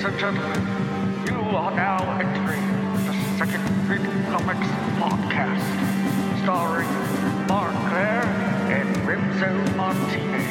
Ladies and gentlemen, you are now entering the Second Big Comics podcast, starring Mark Claire and Remzo Martinez.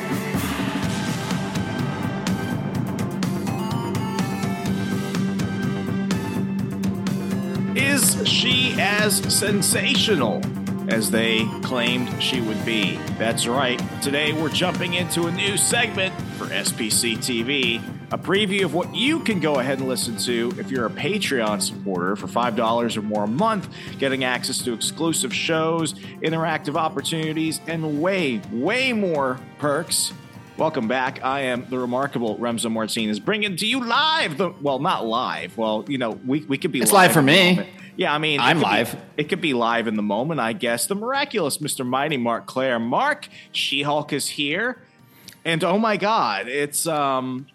Is she as sensational as they claimed she would be? That's right. Today we're jumping into a new segment for SPC TV, a preview of what you can go ahead and listen to if you're a Patreon supporter for $5 or more a month, getting access to exclusive shows, interactive opportunities, and way, way more perks. Welcome back. I am the remarkable Remzo Martinez, bringing to you live the well, not live. Well, you know, we, we could be It's live for me. Yeah, I mean, I'm be- live. it could be live in the moment, I guess. The miraculous Mr. Mighty Mark Claire. Mark, She Hulk is here. And oh my God, it's um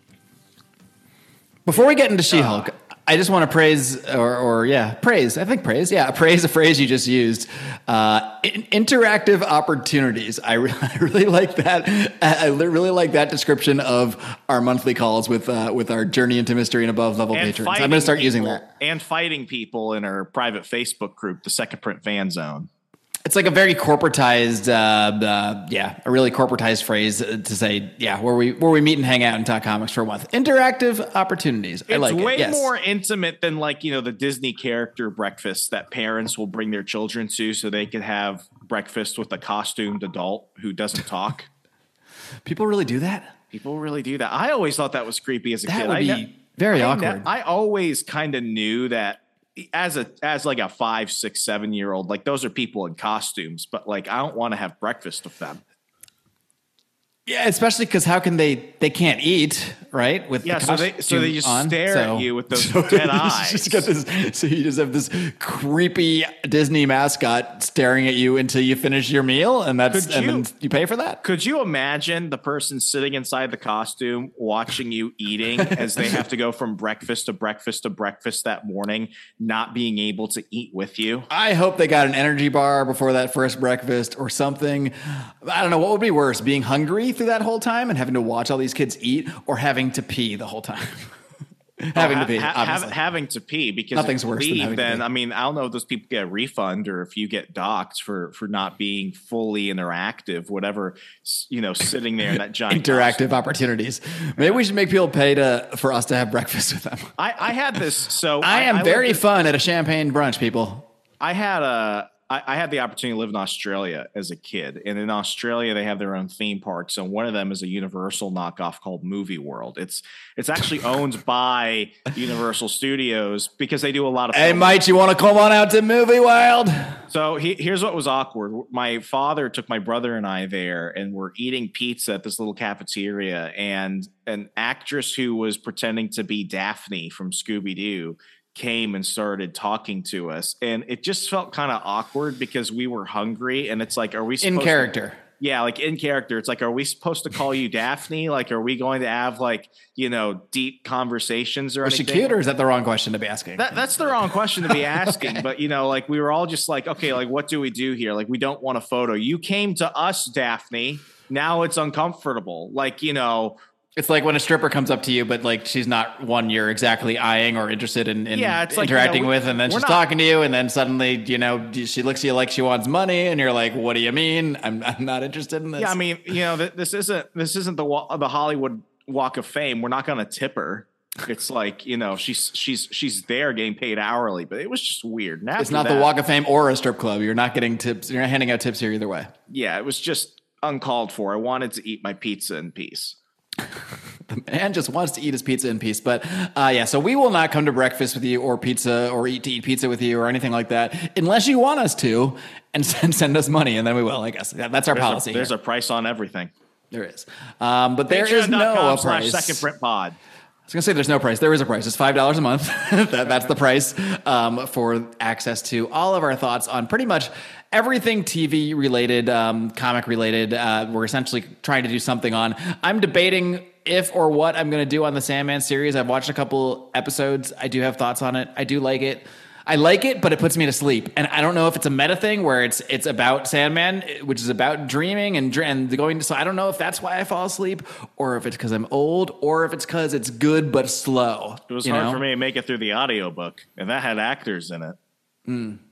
Before we get into She Hulk, I just want to praise, or, or yeah, praise. I think praise. Yeah, praise a phrase you just used. Uh, in- interactive opportunities. I, re- I really like that. I really like that description of our monthly calls with uh, with our journey into mystery and above level and patrons. I'm going to start using people- that. And fighting people in our private Facebook group, the Second Print Fan Zone. It's like a very corporatized, uh, uh, yeah, a really corporatized phrase to say, yeah, where we where we meet and hang out and talk comics for a month. Interactive opportunities. I It's like way it. Yes. more intimate than like, you know, the Disney character breakfast that parents will bring their children to so they can have breakfast with a costumed adult who doesn't talk. People really do that. People really do that. I always thought that was creepy as a That kid. would I be ne- very I ne- awkward. I always kind of knew that as a as like a five, six, seven year old, like those are people in costumes, but like I don't want to have breakfast with them. Yeah, especially because how can they? They can't eat, right? With Yeah, the so they so they just on. stare So- at you with those so dead eyes. Just got this, so you just have this creepy Disney mascot staring at you until you finish your meal, and that's Could and then you pay for that. Could you imagine the person sitting inside the costume watching you eating as they have to go from breakfast to breakfast to breakfast that morning, not being able to eat with you? I hope they got an energy bar before that first breakfast or something. I don't know what would be worse: being hungry through that whole time and having to watch all these kids eat, or having to pee the whole time. having to oh, pee, Ha- ha- having to pee because Nothing's worse than having to then pee. I mean I don't know if those people get a refund or if you get docked for for not being fully interactive, whatever you know, sitting there in that giant interactive opportunities. Maybe we should make people pay to for us to have breakfast with them. I, I had this so I am lived very fun at a champagne brunch, people. I had a I, I had the opportunity to live in Australia as a kid, and in Australia they have their own theme parks, and one of them is a Universal knockoff called Movie World. It's it's actually owned by Universal Studios because they do a lot of. Hey, film- mate, you want to come on out to Movie Wild? So he, here's what was awkward. My father took my brother and I there, and we're eating pizza at this little cafeteria, and an actress who was pretending to be Daphne from Scooby Doo came and started talking to us, and it just felt kind of awkward because we were hungry, and it's like, are we In supposed to- character. yeah, like in character. It's like, are we supposed to call you Daphne? Like, are we going to have like you know deep conversations or Was she anything? cute, or is that the wrong question to be asking? That, that's the wrong question to be asking. but you know, like we were all just like, okay, like what do we do here? Like we don't want a photo. You came to us, Daphne. Now it's uncomfortable. Like you know, It's like when a stripper comes up to you, but like she's not one you're exactly eyeing or interested in, in Yeah, it's like, you interacting know, with, and then she's not- talking to you, and then suddenly, you know, she looks at you like she wants money, and you're like, "What do you mean? I'm, I'm not interested in this." Yeah, I mean, you know, th- this isn't this isn't the the Hollywood Walk of Fame. We're not going to tip her. It's like you know, she's she's she's there getting paid hourly, but it was just weird. And it's not the Walk of Fame or a strip club. You're not getting tips. You're not handing out tips here either way. Yeah, it was just uncalled for. I wanted to eat my pizza in peace. The man just wants to eat his pizza in peace. But uh, yeah, so we will not come to breakfast with you or pizza or eat to eat pizza with you or anything like that unless you want us to and send, send us money, and then we will. I guess that's our There's, policy. a, there's here. a price on everything. there is, um, but there is no price. Second print pod. I was gonna say there's no price. There is a price. It's five dollars a month. that, that's the price um, for access to all of our thoughts on pretty much everything TV related, um, comic related. Uh, we're essentially trying to do something on. I'm debating if or what I'm gonna do on the Sandman series. I've watched a couple episodes. I do have thoughts on it. I do like it. I like it, but it puts me to sleep, and I don't know if it's a meta thing where it's it's about Sandman, which is about dreaming and and going. to So I don't know if that's why I fall asleep, or if it's because I'm old, or if it's because it's good but slow. It was hard know? for me to make it through the audiobook, and that had actors in it.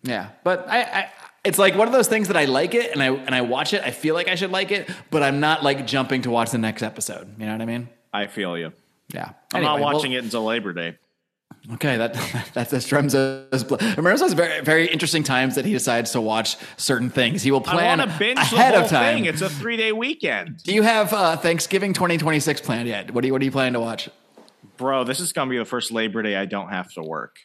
Yeah, but I, I it's like one of those things that I like it, and I and I watch it. I feel like I should like it, but I'm not like jumping to watch the next episode. You know what I mean? I feel you. Yeah. I'm not Anyway, well- watching it until Labor Day. Okay, that that's that's Remzo's. Remzo's very very interesting times that he decides to watch certain things. He will plan to binge ahead of time. thing. It's a three day weekend, Do you have uh, Thanksgiving 2026 planned yet? What do you what are you planning to watch? bro. This is gonna be the first Labor Day I don't have to work.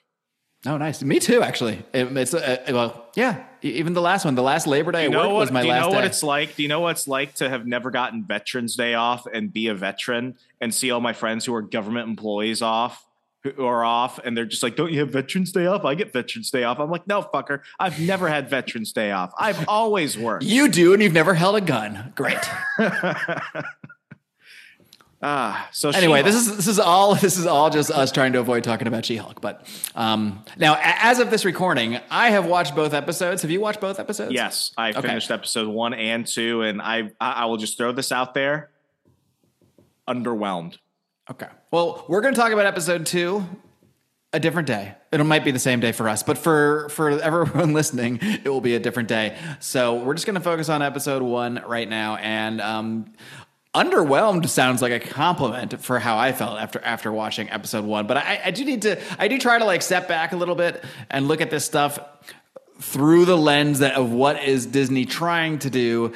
Oh, nice. Me too, actually. It- it's uh, well, yeah. Even the last one, the last Labor Day you know what? was my do you last know day. what it's like? Do you know what it's like to have never gotten Veterans Day off and be a veteran and see all my friends who are government employees off? Who are off and they're just like, don't you have Veterans Day off? I get Veterans Day off. I'm like, no, fucker. I've never had Veterans Day off. I've always worked. you do, and you've never held a gun. Great. Ah, so anyway, She-Hulk. this is this is all this is all just us trying to avoid talking about She-Hulk. But um, now, as of this recording, I have watched both episodes. Have you watched both episodes? Yes, I Okay. finished episode one and two, and I I I will just throw this out there. Underwhelmed. Okay. Well, we're going to talk about episode two a different day. It might be the same day for us, but for for everyone listening, it will be a different day. So we're just going to focus on episode one right now. And um, underwhelmed sounds like a compliment for how I felt after after watching episode one. But I, I do need to I do try to like step back a little bit and look at this stuff through the lens that of what is Disney trying to do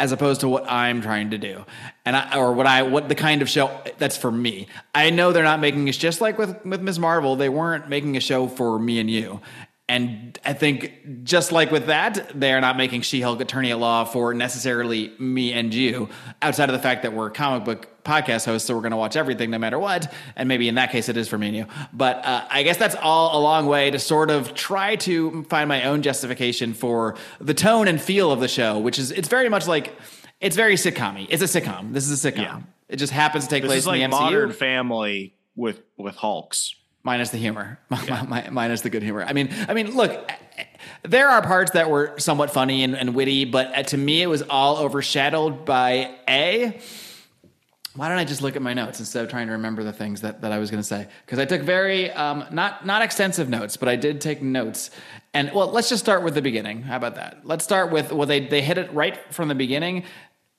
as opposed to what I'm trying to do. And I, or what I what the kind of show that's for me. I know they're not making it just like with with Ms. Marvel, they weren't making a show for me and you. And I think just like with that, they're not making She-Hulk Attorney at Law for necessarily me and you, outside of the fact that we're comic book podcast hosts, so we're going to watch everything no matter what. And maybe in that case, it is for me and you. But uh, I guess that's all a long way to sort of try to find my own justification for the tone and feel of the show, which is it's very much like it's very sitcom It's a sitcom. This is a sitcom. Yeah. It just happens to take This place is like in the MCU Modern Family with with Hulks. Minus the humor, Mi- minus the good humor. I mean, I mean, look, there are parts that were somewhat funny and, and witty, but uh, to me, it was all overshadowed by a. Why don't I just look at my notes instead of trying to remember the things that, that I was going to say? Because I took very um, not not extensive notes, but I did take notes. And well, let's just start with the beginning. How about that? Let's start with well, they they hit it right from the beginning.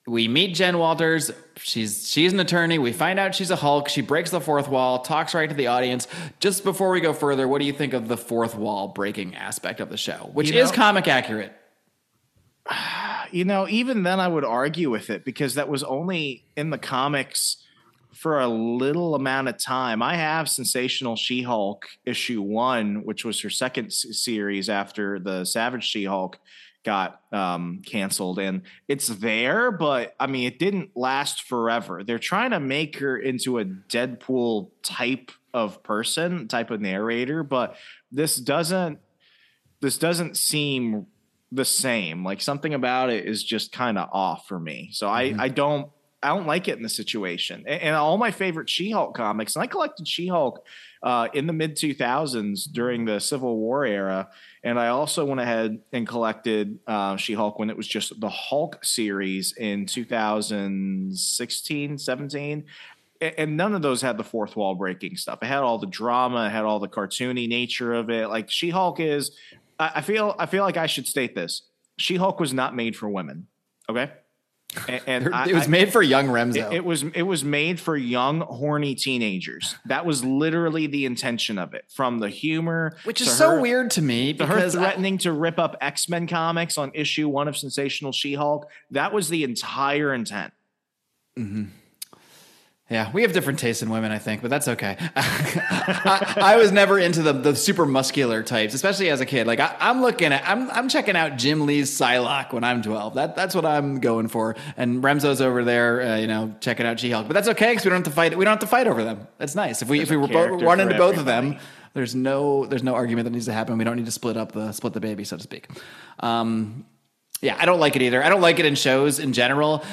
We meet Jen Walters. She's she's an attorney. We find out she's a Hulk. She breaks the fourth wall, talks right to the audience. Just before we go further, what do you think of the fourth wall breaking aspect of the show, which You is know- comic accurate? You know, even then I would argue with it because that was only in the comics for a little amount of time. I have Sensational She Hulk issue one, which was her second series after the Savage She Hulk got um, canceled. And it's there, but I mean, it didn't last forever. They're trying to make her into a Deadpool type of person, type of narrator, but this doesn't this doesn't seem the same. Like something about it is just kind of off for me. So I I don't I don't like it in the situation. And, and all my favorite She-Hulk comics, and I collected She-Hulk uh, in the mid 2000s during the Civil War era, and I also went ahead and collected uh, She-Hulk when it was just the Hulk series in 2016, 17 and none of those had the fourth wall breaking stuff. It had all the drama, it had all the cartoony nature of it. Like She Hulk is, I, I feel, I feel like I should state this: She Hulk was not made for women. Okay, and, and I- it was I- made for young Remzo. it, it was it was made for young horny teenagers. That was literally the intention of it. From the humor, which is so weird to me to her because I- threatening to rip up X Men comics on issue one of Sensational She Hulk. That was the entire intent. Mm-hmm. Yeah, we have different tastes in women, I think, but that's okay. I, I was never into the, the super muscular types, especially as a kid. Like I, I'm looking at, I'm, I'm checking out Jim Lee's Psylocke when I'm 12. That, that's what I'm going for. And Remzo's over there, uh, you know, checking out She-Hulk. But that's okay because we don't have to fight. We don't have to fight over them. That's nice. If we, if we were both run into both of them, there's no, there's no argument that needs to happen. We don't need to split up the, split the baby, so to speak. Um, yeah, I don't like it either. I don't like it in shows in general.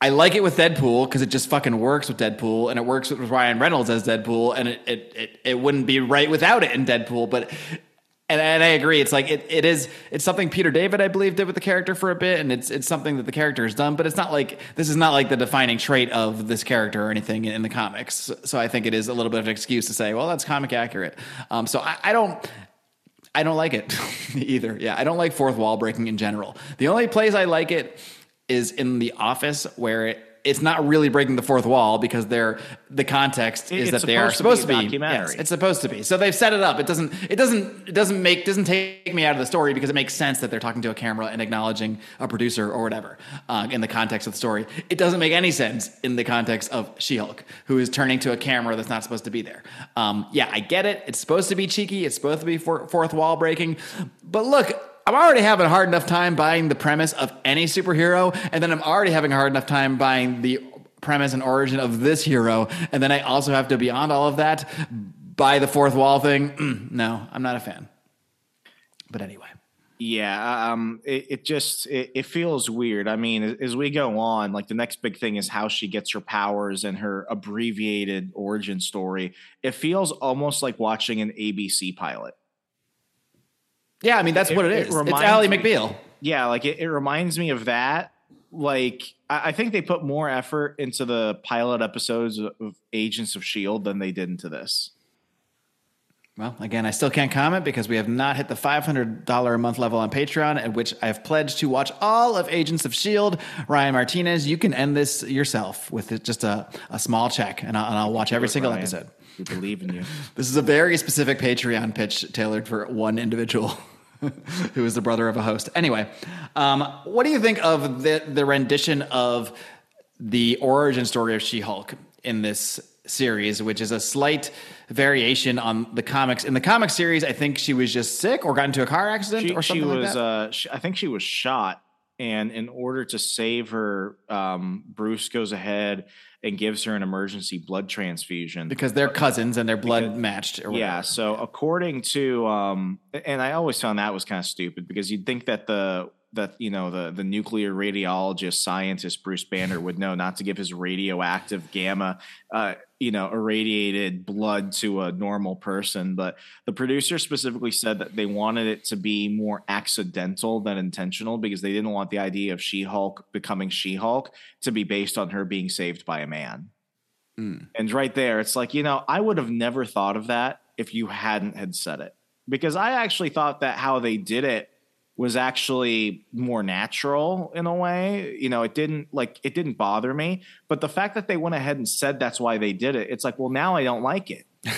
I like it with Deadpool because it just fucking works with Deadpool and it works with Ryan Reynolds as Deadpool and it it, it, it wouldn't be right without it in Deadpool. But and, and I agree, it's like it, it is it's something Peter David I believe did with the character for a bit, and it's it's something that the character has done, but it's not like this is not like the defining trait of this character or anything in the comics. So, so I think it is a little bit of an excuse to say, well, that's comic accurate. Um, so I, I don't. I don't like it either. Yeah, I don't like fourth wall breaking in general. The only place I like it is in the office where it, it's not really breaking the fourth wall because they're the context is It's that they are supposed to be be. yes, it's supposed to be. So they've set it up. It doesn't. It doesn't. It doesn't make. Doesn't take me out of the story because it makes sense that they're talking to a camera and acknowledging a producer or whatever uh, in the context of the story. It doesn't make any sense in the context of She-Hulk, who is turning to a camera that's not supposed to be there. Um, yeah, I get it. It's supposed to be cheeky. It's supposed to be for, fourth wall breaking. But look. I'm already having a hard enough time buying the premise of any superhero, and then I'm already having a hard enough time buying the premise and origin of this hero, and then I also have to beyond all of that buy the fourth wall thing. No, I'm not a fan. But anyway, Yeah, um, it, it just it, it feels weird. I mean, as we go on, like the next big thing is how she gets her powers and her abbreviated origin story. It feels almost like watching an ABC pilot. Yeah, I mean that's It- what it it is. It's reminds Ally me- McBeal. Yeah, like it, it reminds me of that. Like I, I think they put more effort into the pilot episodes of, of Agents of Shield than they did into this. Well, again, I still can't comment because we have not hit the $500 a month level on Patreon, at which I have pledged to watch all of Agents of S.H.I.E.L.D. Ryan Martinez, you can end this yourself with just a, a small check, and I'll, and I'll watch every single Ryan, episode. We believe in you. This is a very specific Patreon pitch tailored for one individual who is the brother of a host. Anyway, um, what do you think of the, the rendition of the origin story of She Hulk in this series, which is a slight variation on the comics? In the comic series, I think she was just sick or got into a car accident she, or she was like that. uh she, i think she was shot and in order to save her um bruce goes ahead and gives her an emergency blood transfusion because they're cousins and their blood because- matched. Or yeah so according to um and i always found that was kind of stupid because you'd think that the that you know the the nuclear radiologist scientist Bruce Banner would know not to give his radioactive gamma uh, you know irradiated blood to a normal person but the producer specifically said that they wanted it to be more accidental than intentional because they didn't want the idea of She-Hulk becoming She-Hulk to be based on her being saved by a man. And right there, it's like, you know, I would have never thought of that if you hadn't had said it. Because I actually thought that how they did it was actually more natural in a way. You know, it didn't like it didn't bother me. But the fact that they went ahead and said that's why they did it, it's like, well, now I don't like it.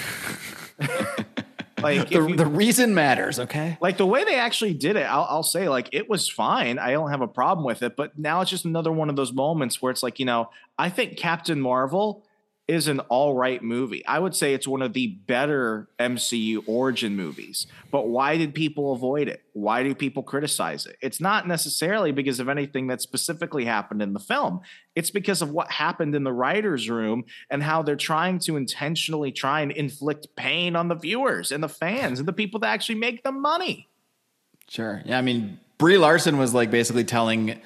like the, you- the reason matters, okay? like the way they actually did it, I'll, I'll say like it was fine. I don't have a problem with it. But now it's just another one of those moments where it's like, you know, I think Captain Marvel is an all right movie. I would say it's one of the better MCU origin movies. But why did people avoid it? Why do people criticize it? It's not necessarily because of anything that specifically happened in the film. It's because of what happened in the writer's room and how they're trying to intentionally try and inflict pain on the viewers and the fans and the people that actually make the money. Sure. Yeah, I mean, Brie Larson was like basically telling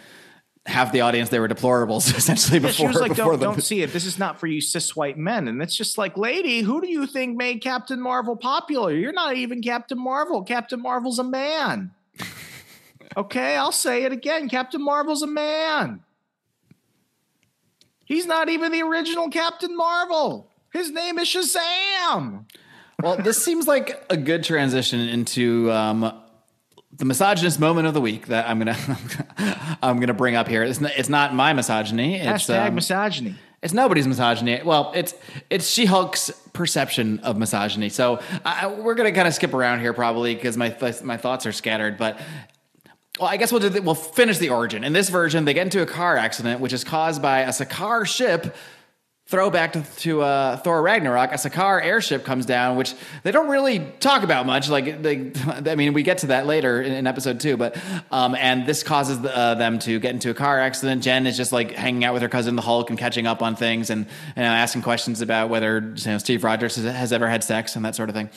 half the audience they were deplorables essentially Yeah, she before was like, before don't, the don't see it. This is not for you cis white men. And it's just like, lady, who do you think made Captain Marvel popular? You're not even Captain Marvel. Captain Marvel's a man. okay, I'll say it again. Captain Marvel's a man. He's not even the original Captain Marvel. His name is Shazam. Well, this seems like a good transition into um, the misogynist moment of the week that I'm gonna I'm gonna bring up here. It's not, it's not my misogyny. It's Hashtag um, misogyny. It's nobody's misogyny. Well, it's it's She Hulk's perception of misogyny. So I, we're gonna kind of skip around here probably because my th- my thoughts are scattered. But well, I guess we'll do the, we'll finish the origin. In this version, they get into a car accident, which is caused by a Sakaar ship. Throwback to, to uh, Thor Ragnarok, a Sakaar airship comes down, which they don't really talk about much. Like, they, I mean, we get to that later in, in episode two, but um, and this causes the, uh, them to get into a car accident. Jen is just like hanging out with her cousin, the Hulk, and catching up on things and asking questions about whether you know, Steve Rogers has, has ever had sex and that sort of thing.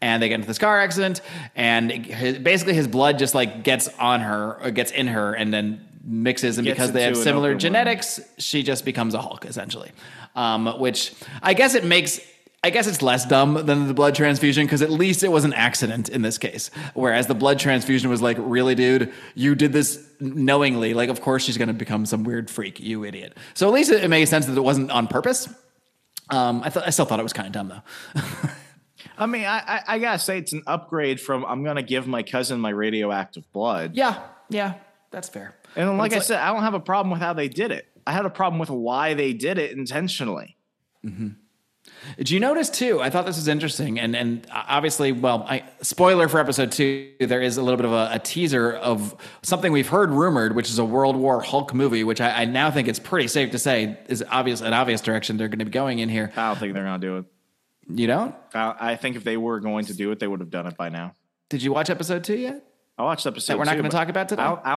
And they get into this car accident, and his, basically his blood just like gets on her or gets in her, and then mixes, and because they have similar genetics, she just becomes a Hulk essentially. Um, which I guess it makes. I guess it's less dumb than the blood transfusion because at least it was an accident in this case. Whereas the blood transfusion was like, really, dude, you did this knowingly. Like, of course she's going to become some weird freak, you idiot. So at least it, it made sense that it wasn't on purpose. Um, I, th- I still thought it was kind of dumb though. I mean, I, I, I gotta say it's an upgrade from I'm gonna give my cousin my radioactive blood. yeah, yeah, that's fair. And then, like It's I said, I don't have a problem with how they did it. I had a problem with why they did it intentionally. Mm-hmm. Did you notice too? I thought this was interesting, and and obviously, well, I, spoiler for episode two, there is a little bit of a, a teaser of something we've heard rumored, which is a World War Hulk movie, which I, I now think it's pretty safe to say is obvious an obvious direction they're going to be going in here. I don't think they're gonna do it. You don't? I, I think if they were going to do it, they would have done it by now. Did you watch episode two yet? I watched episode. That we're not going to talk about today. I'll- I'll-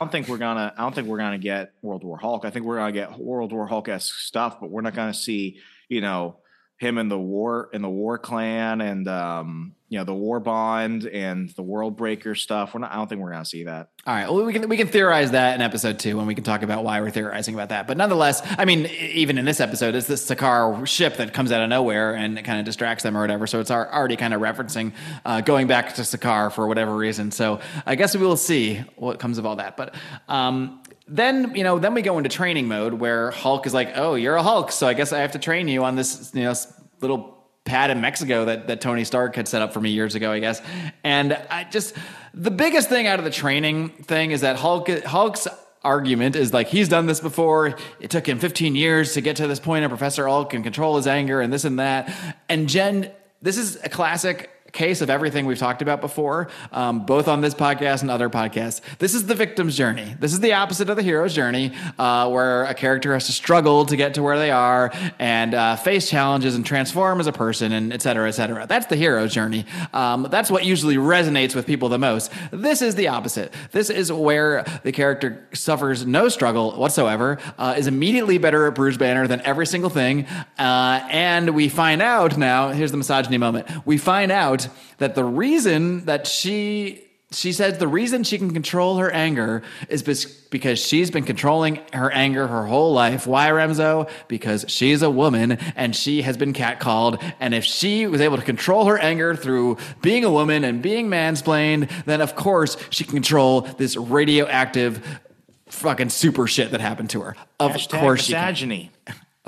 I don't think we're gonna. I don't think we're gonna get World War Hulk. I think we're gonna get World War Hulk esque stuff, but we're not gonna see, you know, him in the war in the War Clan and um, you know, the War Bond and the World Breaker stuff. We're not. I don't think we're gonna see that. All right. Well, we can we can theorize that in episode two, and we can talk about why we're theorizing about that. But nonetheless, I mean, even in this episode, it's this Sakaar ship that comes out of nowhere and it kind of distracts them or whatever. So it's already kind of referencing uh, going back to Sakaar for whatever reason. So I guess we will see what comes of all that. But um, then you know, then we go into training mode where Hulk is like, "Oh, you're a Hulk, so I guess I have to train you on this you know little." Pad in Mexico that, that Tony Stark had set up for me years ago, I guess. And I just the biggest thing out of the training thing is that Hulk Hulk's argument is like he's done this before. It took him 15 years to get to this and Professor Hulk can control his anger and this and that. And Jen, this is a classic case of everything we've talked about before, um, both on this podcast and other podcasts. This is the victim's journey. This is the opposite of the hero's journey, uh, where a character has to struggle to get to where they are and uh, face challenges and transform as a person, and et cetera, et cetera. That's the hero's journey. Um, that's what usually resonates with people the most. This is the opposite. This is where the character suffers no struggle whatsoever, uh, is immediately better at Bruce Banner than every single thing, uh, and we find out now. Here's the misogyny moment. We find out that the reason that she she says the reason she can control her anger is because she's been controlling her anger her whole life. Why, Remzo? Because she's a woman and she has been catcalled. And if she was able to control her anger through being a woman and being mansplained, then of course she can control this radioactive fucking super shit that happened to her. Of Hashtag course she can.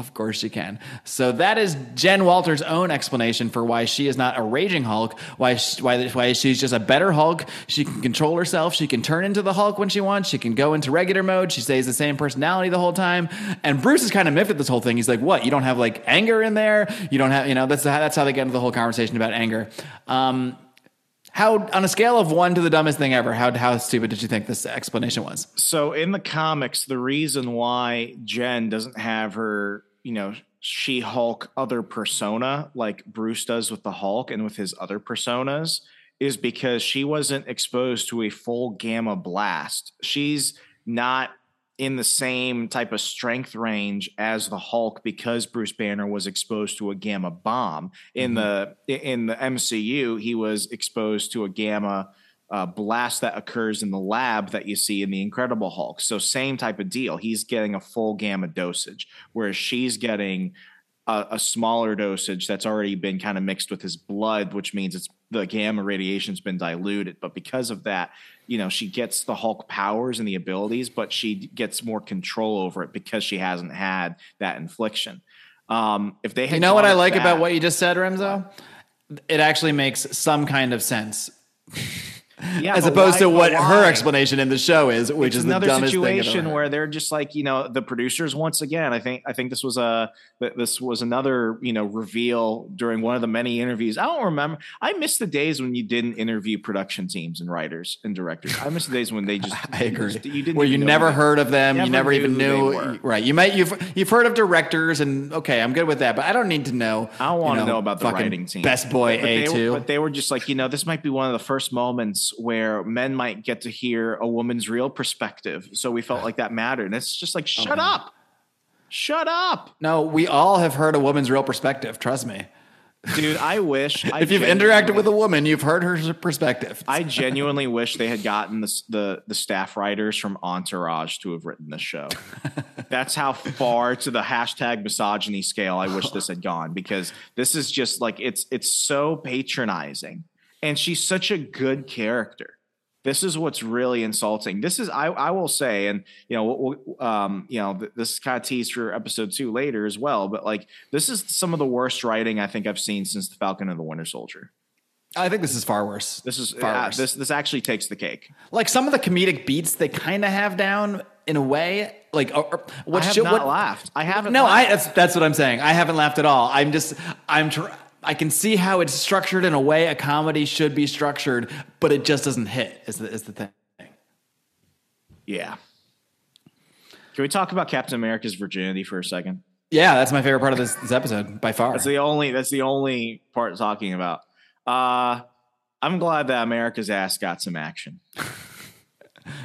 Of course she can. So that is Jen Walters' own explanation for why she is not a raging Hulk, why she, why why she's just a better Hulk. She can control herself. She can turn into the Hulk when she wants. She can go into regular mode. She stays the same personality the whole time. And Bruce is kind of miffed at this whole thing. He's like, "What? You don't have like anger in there? You don't have you know?" That's how, that's how they get into the whole conversation about anger. Um, how on a scale of one to the dumbest thing ever? How how stupid did you think this explanation was? So in the comics, the reason why Jen doesn't have her, you know, She Hulk other persona like Bruce does with the Hulk and with his other personas is because she wasn't exposed to a full gamma blast. She's not in the same type of strength range as the Hulk because Bruce Banner was exposed to a gamma bomb. In mm-hmm. the in the MCU, he was exposed to a gamma uh, blast that occurs in the lab that you see in the Incredible Hulk. So same type of deal. He's getting a full gamma dosage, whereas she's getting a, a smaller dosage that's already been kind of mixed with his blood, which means it's the gamma radiation's been diluted. But because of that, you know, she gets the Hulk powers and the abilities, but she gets more control over it because she hasn't had that infliction. Um, if they You know what I like about what you just said, Remzo? It actually makes some kind of sense. yeah, as opposed why- to what her explanation in the show is, which it's is the another dumbest thing ever situation where they're just like you know the producers once again i think i think this was a this was another you know reveal during one of the many interviews i don't remember i miss the days when you didn't interview production teams and writers and directors i miss the days when they just I agree. just- you didn't Where you never who- heard of them, you never never even knew who knew. they were. Right? You might you've you've heard of directors, and okay, I'm good with that, but I don't need to know. I want you to know about the writing team. Best boy A two. But they were just like, you know, this might be one of the first moments where men might get to hear a woman's real perspective. So we felt like that mattered. And it's just like, shut up. Shut up. No, we all have heard a woman's real perspective. Trust me. Dude, I wish. I If you've interacted with a woman, you've heard her perspective. I genuinely wish they had gotten the, the the staff writers from Entourage to have written this show. That's how far to the hashtag misogyny scale I wish this had gone because this is just like it's it's so patronizing, and she's such a good character. This is what's really insulting. This is I I will say, and you know, we'll, um, you know, this is kind of teased for episode two later as well. But like, this is some of the worst writing I think I've seen since the Falcon and the Winter Soldier. I think this is far worse. This is far uh, worse. this this actually takes the cake. like some of the comedic beats they kind of have down in a way. Like or, or- what I have should- not what- laughed. I haven't. No, I laughed. that's that's what I'm saying. I haven't laughed at all. I'm just I'm tr- I can see how it's structured in a way a comedy should be structured, but it just doesn't hit. Is the is the thing. yeah. Can we talk about Captain America's virginity for a second? Yeah, that's my favorite part of this, this episode by far. That's the only. That's the only part talking about. Uh, I'm glad that America's ass got some action.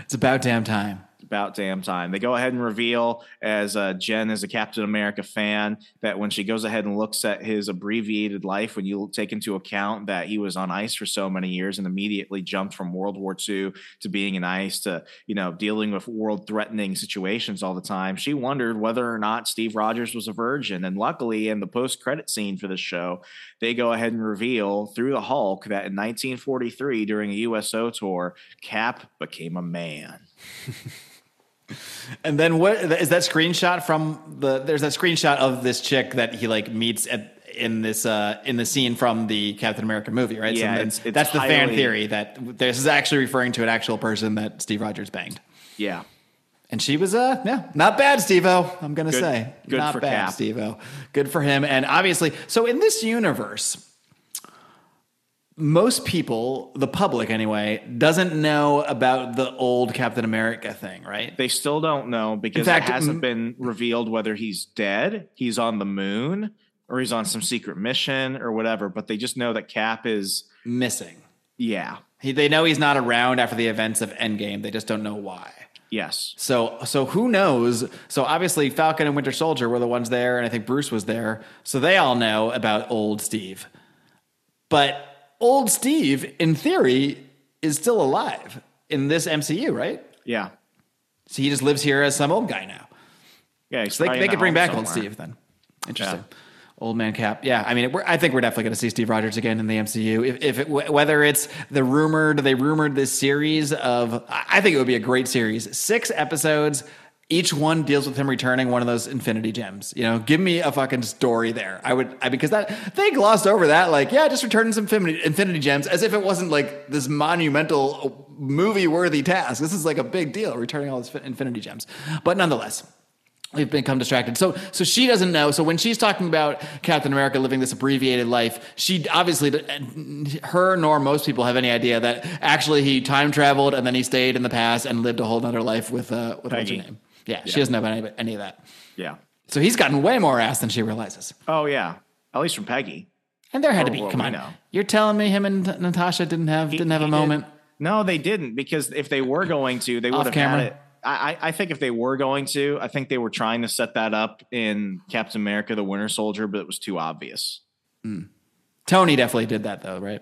It's about damn time. About damn time. They go ahead and reveal, as uh, Jen is a Captain America fan, that when she goes ahead and looks at his abbreviated life, when you take into account that he was on ice for so many years and immediately jumped from World War II to being in ice to, you know, dealing with world threatening situations all the time, she wondered whether or not Steve Rogers was a virgin. And luckily, in the post credit scene for the show, they go ahead and reveal through the Hulk that in 1943, during a USO tour, Cap became a man. And then what is that screenshot from the? There's that screenshot of this chick that he like meets at in this uh in the scene from the Captain America movie, right? Yeah, then it's- it's that's the fan theory that this is actually referring to an actual person that Steve Rogers banged. Yeah. And she was, uh, yeah, not bad, Steve-O, I'm going to Good- say. good not for bad, Cap. Steve-O. Good for him. And obviously, so in this universe, most people, the public anyway, doesn't know about the old Captain America thing, right? They still don't know because fact, it hasn't been revealed whether he's dead, he's on the moon, or he's on some secret mission or whatever. But they just know that Cap is, Missing. yeah, He, they know he's not around after the events of Endgame. They just don't know why. yes, So, so who knows? So obviously, Falcon and Winter Soldier were the ones there, and I think Bruce was there. So they all know about old Steve. But old Steve, in theory, is still alive in this MCU, right? yeah, So he just lives here as some old guy now. yeah. So they, they could bring back old. Steve then. Interesting. Yeah. Old man Cap. Yeah, I mean, we're, I think we're definitely going to see Steve Rogers again in the MCU. If, if it, whether it's the rumored, they rumored this series of, I think it would be a great series. Six episodes, each one deals with him returning one of those infinity gems. You know, give me a fucking story there. I would, I, because that they glossed over that, like, yeah, just returning some infinity, infinity gems as if it wasn't like this monumental movie worthy task. This is like a big deal, returning all these infinity gems. But nonetheless, we've become distracted. So, so she doesn't know. So when she's talking about Captain America living this abbreviated life, she obviously, her nor most people have any idea that actually he time traveled and then he stayed in the past and lived a whole other life with, uh, with what's her name? Yeah, yeah, she doesn't know any, any of that. Yeah. So he's gotten way more ass than she realizes. Oh yeah, at least from Peggy. And there had to be. Come on, know. you're telling me him and Natasha didn't have he, didn't have a moment. Did. No, they didn't because if they were going to, they would have camera. had it I, I think if they were going to, I think they were trying to set that up in Captain America: The Winter Soldier, but it was too obvious. Mm. Tony definitely did that, though, right?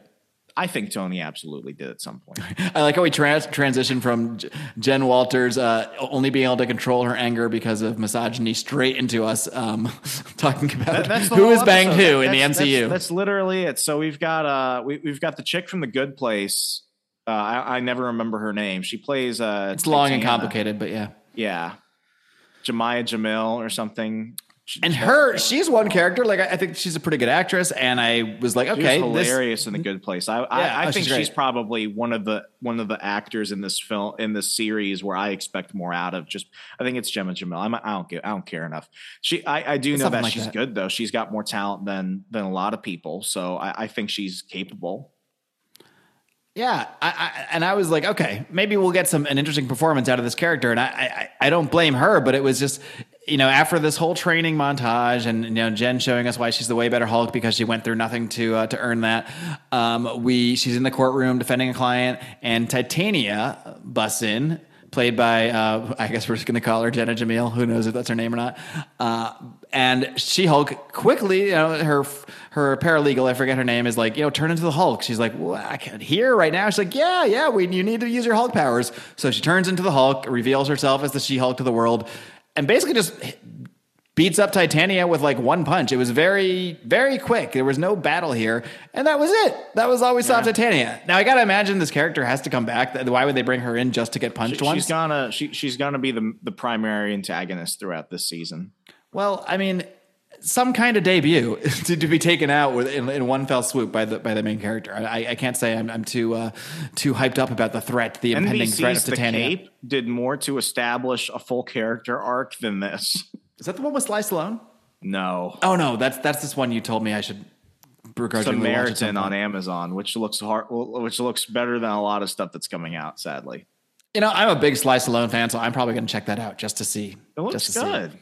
I think Tony absolutely did at some point. I like how we trans- transitioned from Jen Walters uh, only being able to control her anger because of misogyny straight into us um, talking about that, who is banged who in the MCU. That's, that's, literally it. So we've got uh, we, have got the chick from The Good Place uh, I, I, never remember her name. She plays. Uh, it's long and complicated, but yeah. Yeah, Jemiah Jamil or something. And her, she's one character. Like I think she's a pretty good actress, and I was like, okay, hilarious this, in the Good Place. I, yeah, I, I oh, think she's, she's, probably one of the one of the actors in this film in this series where I expect more out of. Just I think it's Gemma Jamil. I'm, I don't get, I don't care enough. She, I, I do it's know that like she's that. good though. She's got more talent than than a lot of people, so I, I think she's capable. Yeah, I, I, and I was like, okay, maybe we'll get some an interesting performance out of this character, and I, I, I don't blame her, but it was just, you know, after this whole training montage, and you know, Jen showing us why she's the way better Hulk because she went through nothing to uh, to earn that. Um, we she's in the courtroom defending a client, and Titania busts in played by uh, I guess we're just going to call her Jenna Jamil. Who knows if that's her name or not? Uh, and She Hulk quickly, you know, her her paralegal, I forget her name, is like, you know, turn into the Hulk. She's like, well, I can't hear right now. She's like, yeah, yeah, we you need to use your Hulk powers. So she turns into the Hulk, reveals herself as the She Hulk to the world, and basically just beats up Titania with like one punch. It was very, very quick. There was no battle here. And that was it. That was all we saw yeah. of Titania. Now I gotta imagine this character has to come back. Why would they bring her in just to get punched she, once? She's gonna she, she's gonna be the the primary antagonist throughout this season. Well, I mean, some kind of debut to, to be taken out with in, in, one fell swoop by the by the main character. I, I can't say I'm, I'm too uh, too hyped up about the threat, the impending NBC's threat of Titania. The Cape did more to establish a full character arc than this. Is that the one with Sly Stallone? No. Oh no, that's that's this one you told me I should. Samaritan on Amazon, which looks hard, which looks better than a lot of stuff that's coming out. Sadly, you know, I'm a big Sly Stallone fan, so I'm probably going to check that out just to see. It looks just good. Yeah.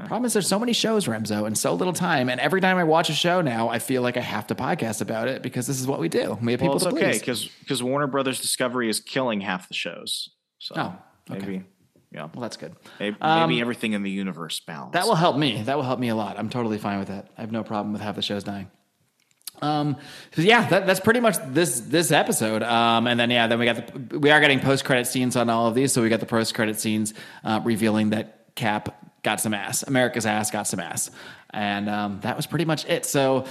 Problem is, there's so many shows, Remzo, and so little time. And every time I watch a show now, I feel like I have to podcast about it because this is what we do. We have people well, it's okay because because Warner Brothers Discovery is killing half the shows. So oh, okay. maybe yeah. Well, that's good. Maybe, um, maybe everything in the universe balance. That will help me. That will help me a lot. I'm totally fine with that. I have no problem with half the shows dying. Um, so yeah, that, that's pretty much this this episode. Um, and then yeah, then we got the we are getting post credit scenes on all of these. So we got the post credit scenes uh, revealing that Cap got some ass. America's ass got some ass, and um, that was pretty much it. So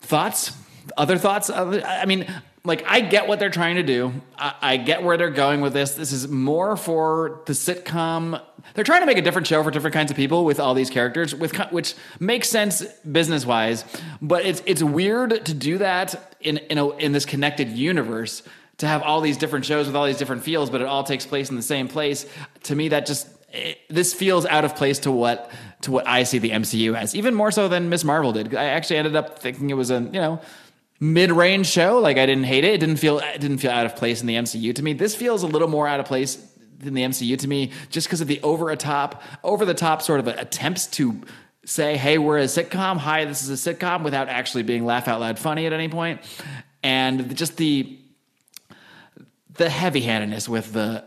thoughts, other thoughts. I mean, like I get what they're trying to do. I, I, get where they're going with this. This is more for the sitcom. They're trying to make a different show for different kinds of people with all these characters, with which makes sense business wise. But it's it's weird to do that in in a, in this connected universe to have all these different shows with all these different feels, but it all takes place in the same place. To me, that just it, this feels out of place to what to what I see the MCU as, even more so than Miss Marvel did. I actually ended up thinking it was a you know mid-range show. Like I didn't hate it. It didn't feel it didn't feel out of place in the MCU to me. This feels a little more out of place than the MCU to me, just because of the over a top, over the top sort of attempts to say, "Hey, we're a sitcom. Hi, this is a sitcom," without actually being laugh out loud funny at any point, and just the the heavy handedness with the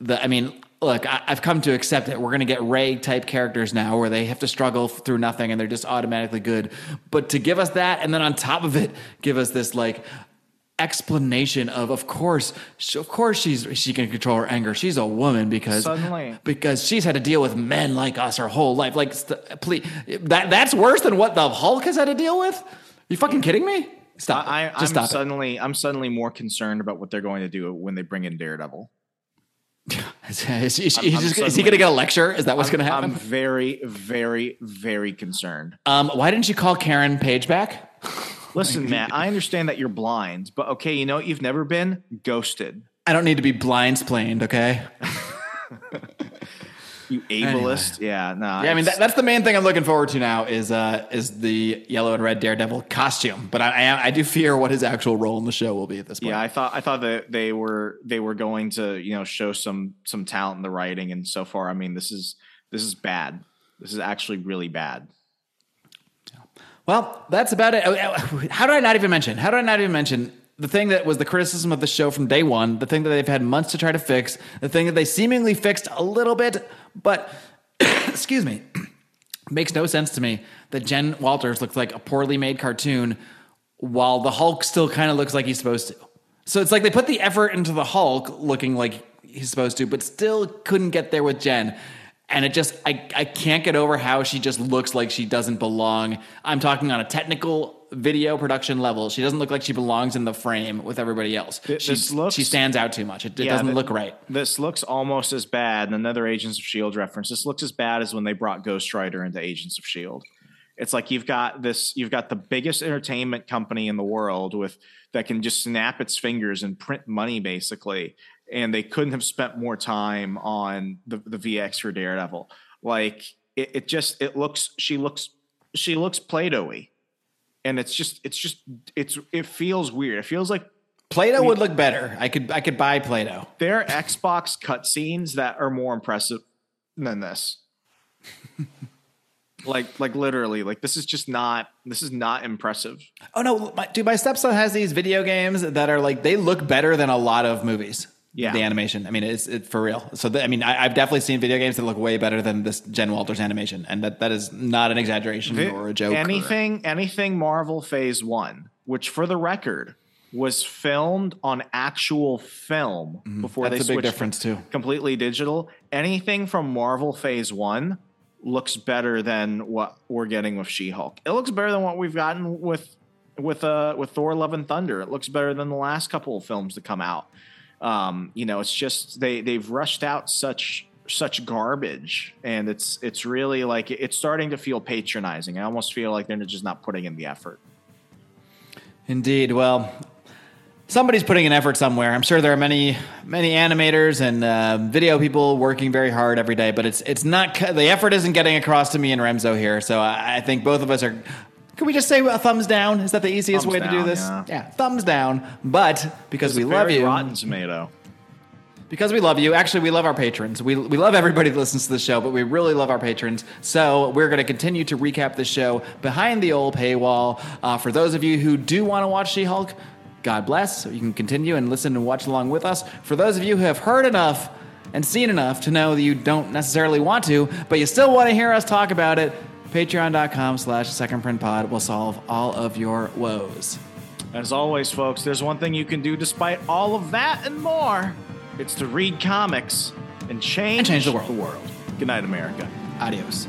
the. I mean, look, I, have come to accept it. We're going to get Rey type characters now where they have to struggle through nothing and they're just automatically good. But to give us that and then on top of it, give us this like explanation of of course of course she's she can control her anger she's a woman because Suddenly. because she's had to deal with men like us her whole life like st- please that that's worse than what the hulk has had to deal with you fucking kidding me stop I, am suddenly it. i'm suddenly more concerned about what they're going to do when they bring in daredevil is, is, is, I'm- he is he going to get a lecture? Is that what's going to happen? I'm very, very, very concerned. Um, why didn't you call Karen Page back? Listen, Matt, I understand that you're blind, but okay, you know what you've never been? Ghosted. I don't need to be blindsplained, okay? You ableist. Yeah, no. Yeah, I mean that, that's the main thing I'm looking forward to now is uh, is the yellow and red Daredevil costume. But I, I I do fear what his actual role in the show will be at this point. Yeah, I thought I thought that they were they were going to you know show some some talent in the writing, and so far, I mean, this is this is bad. This is actually really bad. Well, that's about it. Oh, How did I not even mention? How did I not even mention the thing that was the criticism of the show from day one, the thing that they've had months to try to fix, the thing that they seemingly fixed a little bit, but excuse me, makes no sense to me that Jen Walters looks like a poorly made cartoon while the Hulk still kind of looks like he's supposed to. So it's like they put the effort into the Hulk looking like he's supposed to, but still couldn't get there with Jen. And it just, I, I can't get over how she just looks like she doesn't belong. I'm talking on a technical video production level. She doesn't look like she belongs in the frame with everybody else. Th- She, looks- she stands out too much. It, it Yeah, doesn't th- look right. This looks almost as bad. And another Agents of Shield reference. This looks as bad as when they brought Ghost Rider into Agents of Shield. It's like you've got this. You've got the biggest entertainment company in the world with that can just snap its fingers and print money basically, and they couldn't have spent more time on the the VX for Daredevil. Like it, it just it looks. She looks. She looks Play-Doh-y. And it's just, it's just, it's, it feels weird. It feels like Play-Doh would look better. I could, I could buy Play-Doh. there are Xbox cutscenes that are more impressive than this. like, like literally, like this is just not. This is not impressive. Oh no, my, dude! My stepson has these video games that are like they look better than a lot of movies. Yeah. the animation. I mean, it's it, for real. So the, I mean, I, I've definitely seen video games that look way better than this Jen Walters animation, and that that is not an exaggeration or a joke. or- Anything, anything Marvel Phase One, which for the record was filmed on actual film before Mm-hmm. That's they a big difference, too. completely digital. Anything from Marvel Phase One looks better than what we're getting with She-Hulk. It looks better than what we've gotten with with uh with Thor: Love and Thunder. It looks better than the last couple of films to come out. Um, you know, it's just they they've rushed out such such garbage, and it's it's really like it's starting to feel patronizing. I almost feel like they're just not putting in the effort. Indeed. Well, somebody's putting an effort somewhere. I'm sure there are many, many animators and uh, video people working very hard every day, but it's it's not the effort isn't getting across to me and Remzo here. So I, I think both of us are. Can we just say a thumbs down? Is that the easiest Thumbs way to do down, this? yeah. thumbs down. But because we love very you, Rotten Tomato. because we love you. Actually, we love our patrons. We, we love everybody that listens to the show, but we really love our patrons. So we're going to continue to recap the show behind the old paywall. Uh, for those of you who do want to watch She Hulk, God bless. So you can continue and listen and watch along with us. For those of you who have heard enough and seen enough to know that you don't necessarily want to, but you still want to hear us talk about it, patreon.com slash secondprintpod will solve all of your woes. As always, folks, there's one thing you can do despite all of that and more. It's to read comics and change, And change the world. The world. Good night, America. Adios.